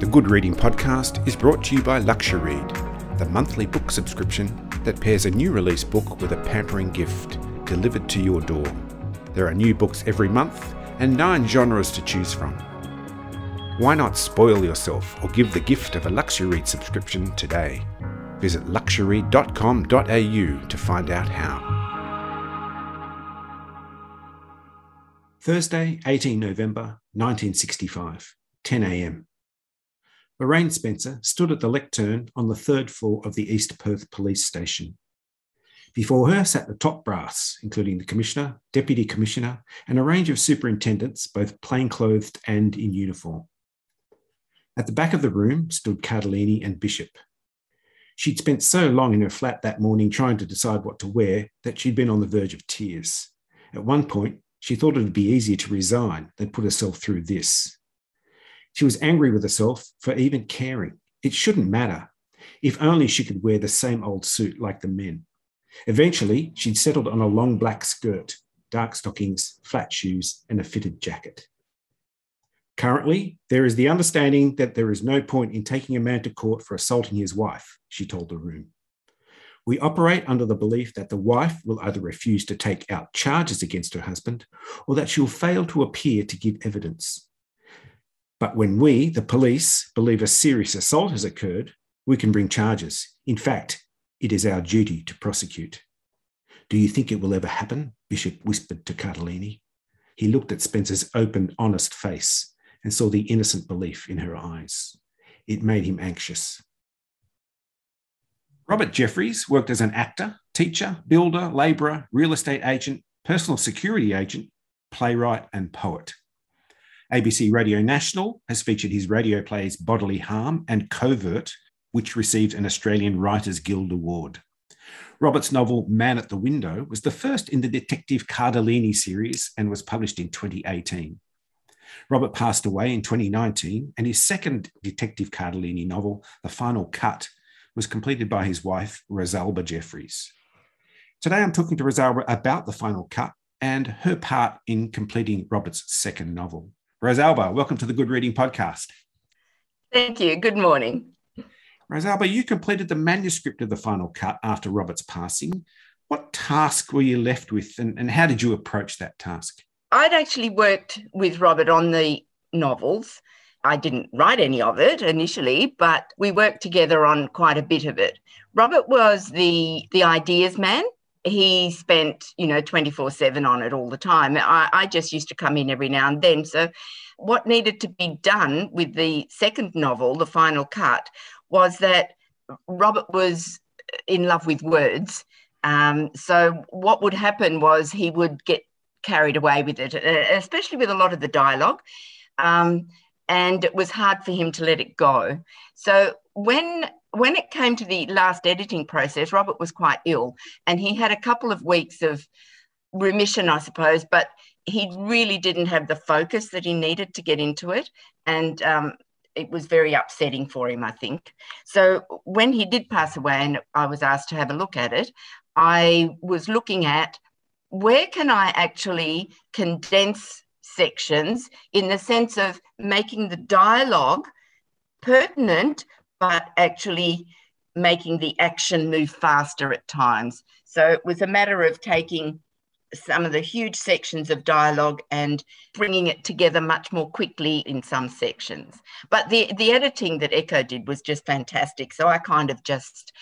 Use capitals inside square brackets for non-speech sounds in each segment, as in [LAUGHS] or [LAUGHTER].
The Good Reading Podcast is brought to you by Luxuread, the monthly book subscription that pairs a new release book with a pampering gift delivered to your door. There are new books every month and nine genres to choose from. Why not spoil yourself or give the gift of a Luxuread subscription today? Visit luxuread.com.au to find out how. Thursday, 18 November 1965, 10am. Lorraine Spencer stood at the lectern on the third floor of the East Perth Police Station. Before her sat the top brass, including the Commissioner, Deputy Commissioner, and a range of superintendents, both plainclothed and in uniform. At the back of the room stood Cardellini and Bishop. She'd spent so long in her flat that morning trying to decide what to wear that she'd been on the verge of tears. At one point, she thought it would be easier to resign than put herself through this. She was angry with herself for even caring. It shouldn't matter. If only she could wear the same old suit like the men. Eventually, she'd settled on a long black skirt, dark stockings, flat shoes, and a fitted jacket. Currently, there is the understanding that there is no point in taking a man to court for assaulting his wife, she told the room. We operate under the belief that the wife will either refuse to take out charges against her husband or that she will fail to appear to give evidence. But when we, the police, believe a serious assault has occurred, we can bring charges. In fact, it is our duty to prosecute. Do you think it will ever happen? Bishop whispered to Cardellini. He looked at Spencer's open, honest face and saw the innocent belief in her eyes. It made him anxious. Robert Jeffries worked as an actor, teacher, builder, labourer, real estate agent, personal security agent, playwright, and poet. ABC Radio National has featured his radio plays Bodily Harm and Covert, which received an Australian Writers Guild Award. Robert's novel Man at the Window was the first in the Detective Cardellini series and was published in 2018. Robert passed away in 2019, and his second Detective Cardellini novel, The Final Cut, was completed by his wife, Rosalba Jeffries. Today I'm talking to Rosalba about The Final Cut and her part in completing Robert's second novel. Rosalba, welcome to the Good Reading Podcast. Thank you. Good morning. Rosalba, you completed the manuscript of the final cut after Robert's passing. What task were you left with, and, and how did you approach that task? I'd actually worked with Robert on the novels. I didn't write any of it initially, but we worked together on quite a bit of it. Robert was the the ideas man he spent, you know, 24 7 on it all the time. I, I, just used to come in every now and then. So, what needed to be done with the second novel, The Final Cut, was that Robert was in love with words. Um, so, what would happen was he would get carried away with it, especially with a lot of the dialogue. Um, and it was hard for him to let it go. So, when when it came to the last editing process, Robert was quite ill and he had a couple of weeks of remission, I suppose, but he really didn't have the focus that he needed to get into it. And um, it was very upsetting for him, I think. So when he did pass away and I was asked to have a look at it, I was looking at where can I actually condense sections in the sense of making the dialogue pertinent but actually making the action move faster at times. So it was a matter of taking some of the huge sections of dialogue and bringing it together much more quickly in some sections. But the, the editing that Echo did was just fantastic. So I kind of just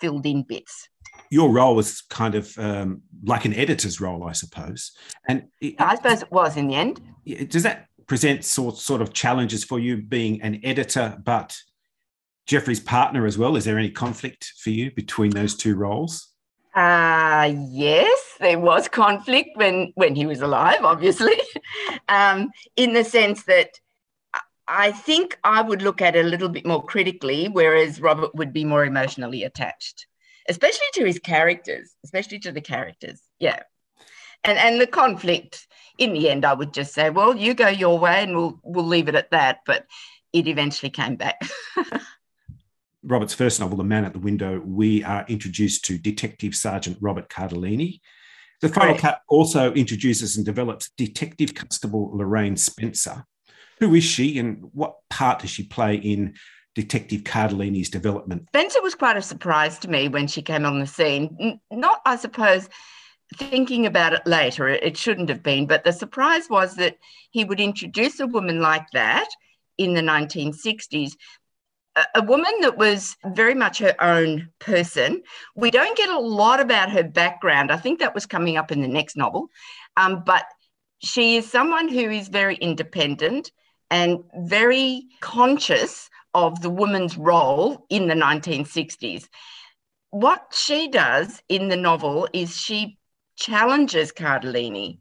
filled in bits. Your role was kind of um, like an editor's role, I suppose. And it, I suppose it was in the end. Does that present sort, sort of challenges for you being an editor, but Jeffries' partner as well. Is there any conflict for you between those two roles? Uh, yes, there was conflict when when he was alive, obviously, [LAUGHS] um, in the sense that I think I would look at it a little bit more critically, whereas Robert would be more emotionally attached, especially to his characters, especially to the characters. Yeah, and and the conflict in the end, I would just say, well, you go your way, and we'll we'll leave it at that. But it eventually came back. [LAUGHS] Robert's first novel, The Man at the Window, we are introduced to Detective Sergeant Robert Cardellini. The final cut also introduces and develops Detective Constable Lorraine Spencer, Who is she and what part does she play in Detective Cardellini's development? Spencer was quite a surprise to me when she came on the scene. Not, I suppose, thinking about it later, it shouldn't have been, but the surprise was that he would introduce a woman like that in the 1960s a woman that was very much her own person. We don't get a lot about her background. I think that was coming up in the next novel. Um, but she is someone who is very independent and very conscious of the woman's role in the 1960s. What she does in the novel is she challenges Cardellini.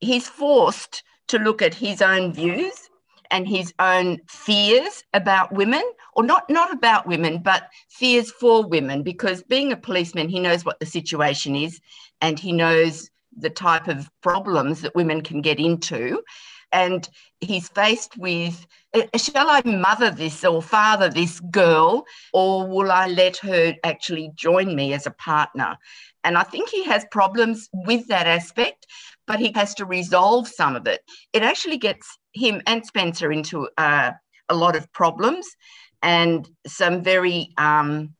He's forced to look at his own views and his own fears about women, or not, not about women, but fears for women, because being a policeman, he knows what the situation is and he knows the type of problems that women can get into. And he's faced with uh, shall I mother this or father this girl, or will I let her actually join me as a partner? And I think he has problems with that aspect, but he has to resolve some of it. It actually gets him and Spencer into uh, a lot of problems and some very um,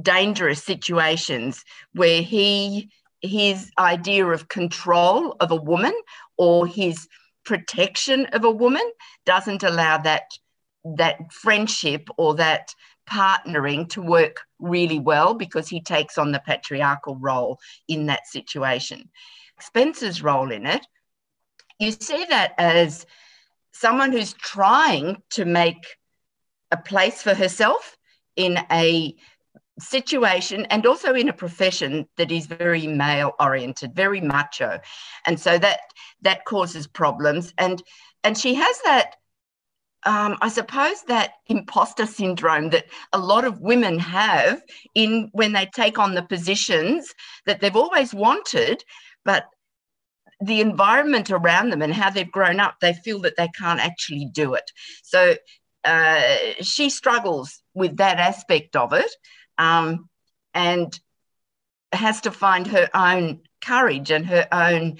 dangerous situations where he his idea of control of a woman or his protection of a woman doesn't allow that that friendship or that partnering to work really well because he takes on the patriarchal role in that situation. Spencer's role in it, you see that as someone who's trying to make a place for herself in a situation and also in a profession that is very male oriented very macho. And so that that causes problems. And and she has that um, I suppose that imposter syndrome that a lot of women have in when they take on the positions that they've always wanted, but the environment around them and how they've grown up, they feel that they can't actually do it. So uh, she struggles with that aspect of it um, and has to find her own courage and her own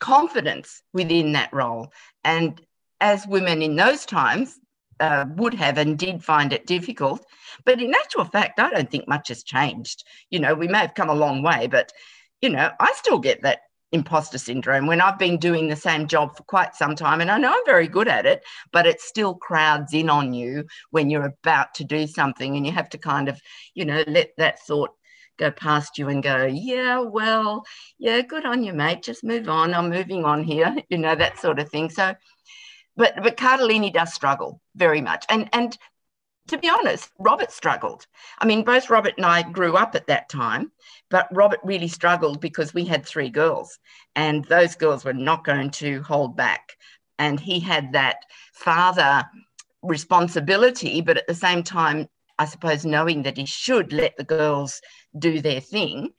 confidence within that role. And as women in those times uh, would have and did find it difficult. But in actual fact, I don't think much has changed. You know, we may have come a long way, but, you know, I still get that imposter syndrome when I've been doing the same job for quite some time and I know I'm very good at it, but it still crowds in on you when you're about to do something and you have to kind of, you know, let that thought go past you and go, yeah, well, yeah, good on you, mate. Just move on. I'm moving on here, [LAUGHS] you know, that sort of thing. So but but Cardellini does struggle very much. And and to be honest, Robert struggled. I mean, both Robert and I grew up at that time, but Robert really struggled because we had three girls, and those girls were not going to hold back. And he had that father responsibility, but at the same time, I suppose knowing that he should let the girls do their thing.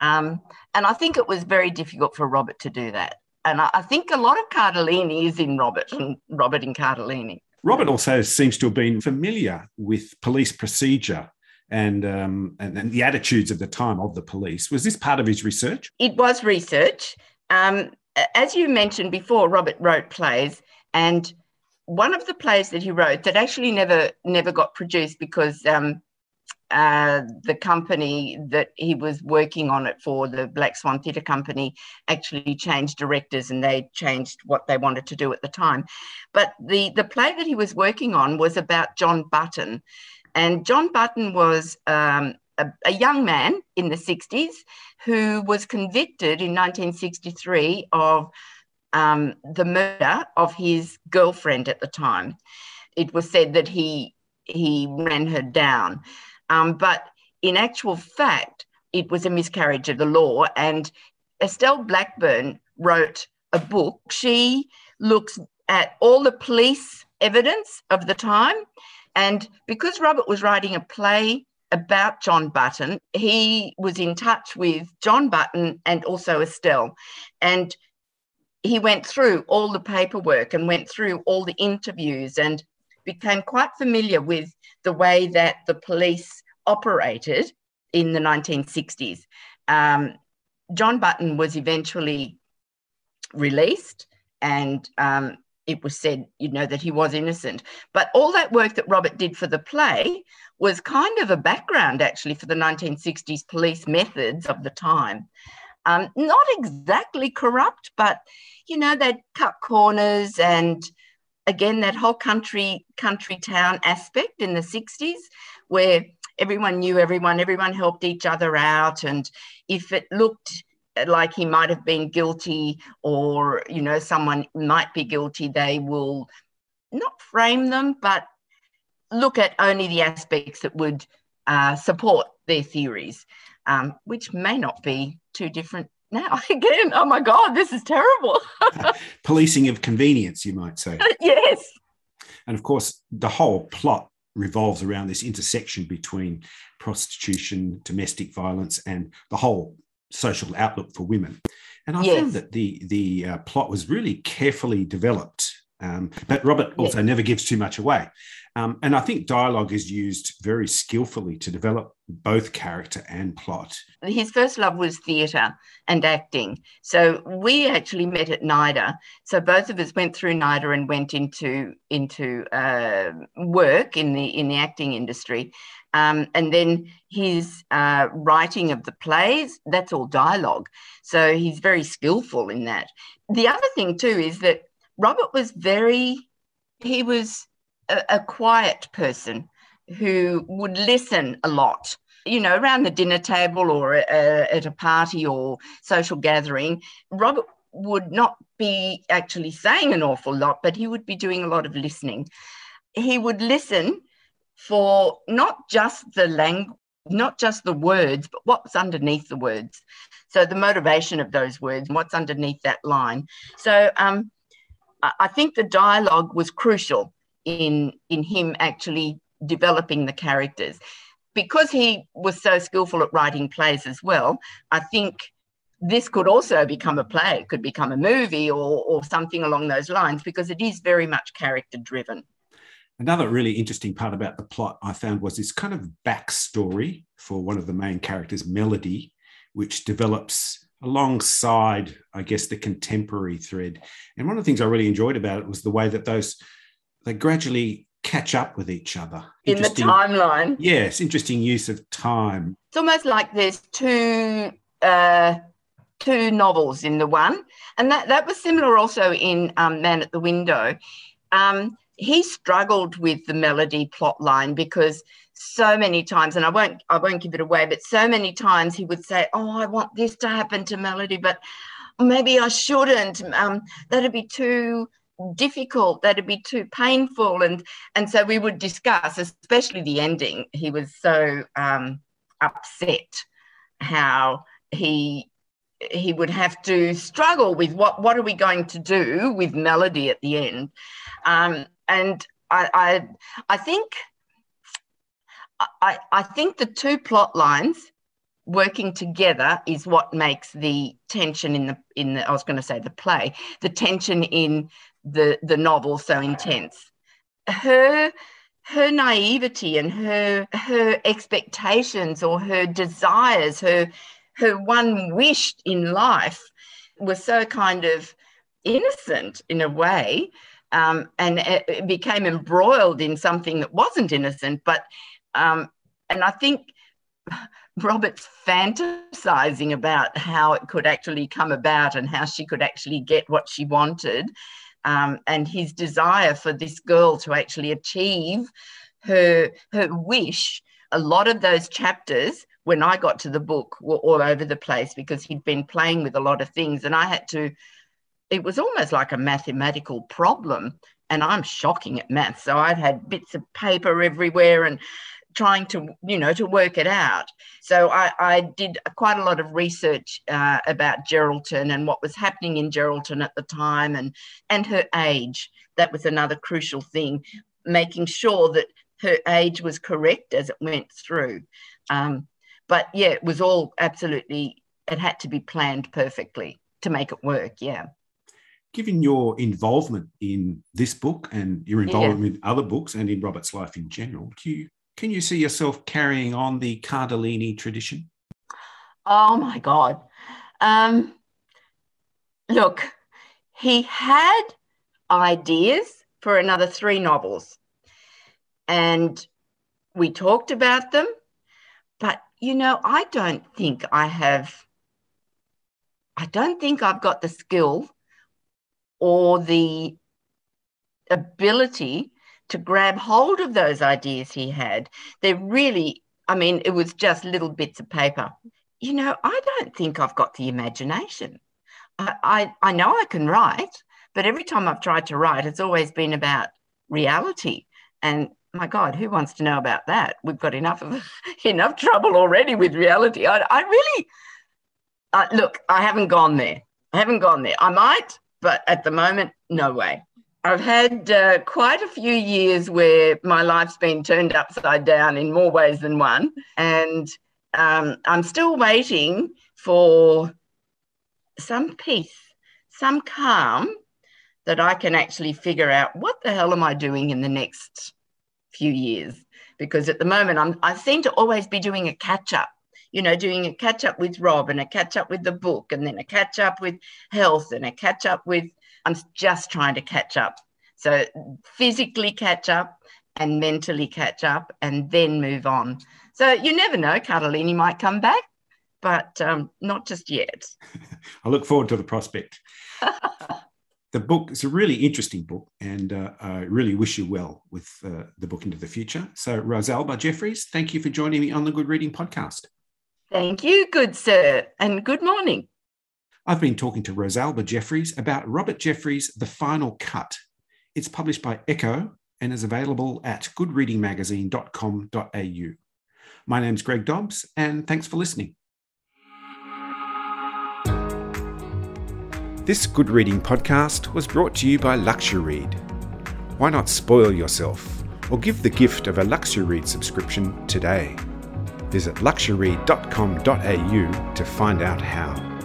Um, and I think it was very difficult for Robert to do that. And I, I think a lot of Cardellini is in Robert and Robert in Cardellini. Robert also seems to have been familiar with police procedure and, um, and, and the attitudes of the time of the police. Was this part of his research? It was research. Um, as you mentioned before, Robert wrote plays, and one of the plays that he wrote that actually never never got produced because um, uh, the company that he was working on it for, the Black Swan Theatre Company, actually changed directors and they changed what they wanted to do at the time. But the, the play that he was working on was about John Button. And John Button was um, a, a, young man in the 60s who was convicted in 1963 of um, the murder of his girlfriend at the time. It was said that he he ran her down. Um, but in actual fact, it was a miscarriage of the law. And Estelle Blackburn wrote a book. She looks at all the police evidence of the time. And because Robert was writing a play about John Button, he was in touch with John Button and also Estelle. And he went through all the paperwork and went through all the interviews and became quite familiar with the way that the police operated in the 1960s. Um, John Button was eventually released and um, it was said, you know, that he was innocent. But all that work that Robert did for the play was kind of a background, actually, for the 1960s police methods of the time. Um, not exactly corrupt, but you know they'd cut corners and again that whole country country town aspect in the 60s where everyone knew everyone, everyone helped each other out, and if it looked like he might have been guilty or you know someone might be guilty they will not frame them but look at only the aspects that would uh, support their theories um, which may not be too different now [LAUGHS] again oh my god this is terrible [LAUGHS] policing of convenience you might say yes and of course the whole plot revolves around this intersection between prostitution domestic violence and the whole social outlook for women. And I yes. found that the the uh, plot was really carefully developed. Um, but Robert also yes. never gives too much away. Um, and I think dialogue is used very skillfully to develop both character and plot. His first love was theatre and acting. So we actually met at NIDA. So both of us went through NIDA and went into into uh, work in the in the acting industry. Um, and then his uh, writing of the plays, that's all dialogue. So he's very skillful in that. The other thing, too, is that Robert was very, he was a, a quiet person who would listen a lot you know, around the dinner table or a, at a party or social gathering, Robert would not be actually saying an awful lot, but he would be doing a lot of listening. He would listen for not just the language, not just the words, but what's underneath the words. So the motivation of those words, and what's underneath that line. So um, I think the dialogue was crucial in in him actually developing the characters. Because he was so skillful at writing plays as well, I think this could also become a play, it could become a movie or, or something along those lines, because it is very much character driven. Another really interesting part about the plot I found was this kind of backstory for one of the main characters, Melody, which develops alongside, I guess, the contemporary thread. And one of the things I really enjoyed about it was the way that those they gradually catch up with each other in the timeline. Yes, interesting use of time. It's almost like there's two uh, two novels in the one, and that that was similar also in um, Man at the Window. Um, he struggled with the melody plot line because so many times and i won't i won't give it away but so many times he would say oh i want this to happen to melody but maybe i shouldn't um, that'd be too difficult that'd be too painful and and so we would discuss especially the ending. He was so um, upset how he he would have to struggle with what what are we going to do with melody at the end? Um, and I, I, I think, I, I think the two plot lines working together is what makes the tension in the in the I was going to say the play, the tension in the the novel so intense. Her her naivety and her her expectations or her desires, her her one wish in life was so kind of innocent in a way um, and it became embroiled in something that wasn't innocent. But um, and I think Robert's fantasizing about how it could actually come about and how she could actually get what she wanted, um, and his desire for this girl to actually achieve her her wish. A lot of those chapters when I got to the book were all over the place because he'd been playing with a lot of things, and I had to it was almost like a mathematical problem. And I'm shocking at math. So I'd had bits of paper everywhere and trying to, you know, to work it out. So I, I did quite a lot of research uh, about Geraldton and what was happening in Geraldton at the time and, and her age. That was another crucial thing, making sure that her age was correct as it went through. Um, but yeah, it was all absolutely, it had to be planned perfectly to make it work. Yeah given your involvement in this book and your involvement yeah. in other books and in Robert's life in general, do you, can you see yourself carrying on the Cardellini tradition? Oh my God. Um, look, he had ideas for another three novels. And we talked about them, but you know, I don't think I have, I don't think I've got the skill or the ability to grab hold of those ideas he had. They're really, I mean, it was just little bits of paper. You know, I don't think I've got the imagination. I, I, I know I can write, but every time I've tried to write, it's always been about reality. And my God, who wants to know about that? We've got enough of [LAUGHS] enough trouble already with reality. I, I really uh, look. I haven't gone there. I haven't gone there. I might, but at the moment, no way. I've had uh, quite a few years where my life's been turned upside down in more ways than one, and um, I'm still waiting for some peace, some calm that I can actually figure out what the hell am I doing in the next few years? Because at the moment I'm, I seem to always be doing a catch up, you know, doing a catch up with Rob and a catch up with the book and then a catch up with health and a catch up with, I'm just trying to catch up. So physically catch up and mentally catch up and then move on. So you never know, Cardellini might come back, but um, not just yet. [LAUGHS] I look forward to the prospect. [LAUGHS] the book is a really interesting book, and uh, I really wish you well with uh, the book into the future. So, Rosalba Jeffries, thank you for joining me on the Good Reading Podcast. Thank you, good sir, and good morning. I've been talking to Rosalba Jeffries about Robert Jeffries' The Final Cut. It's published by Echo and is available at goodreadingmagazine.com.au. My name's Greg Dobbs, and thanks for listening. This Good Reading podcast was brought to you by Luxuread. Why not spoil yourself or give the gift of a Luxuread subscription today? Visit luxuread.com.au to find out how.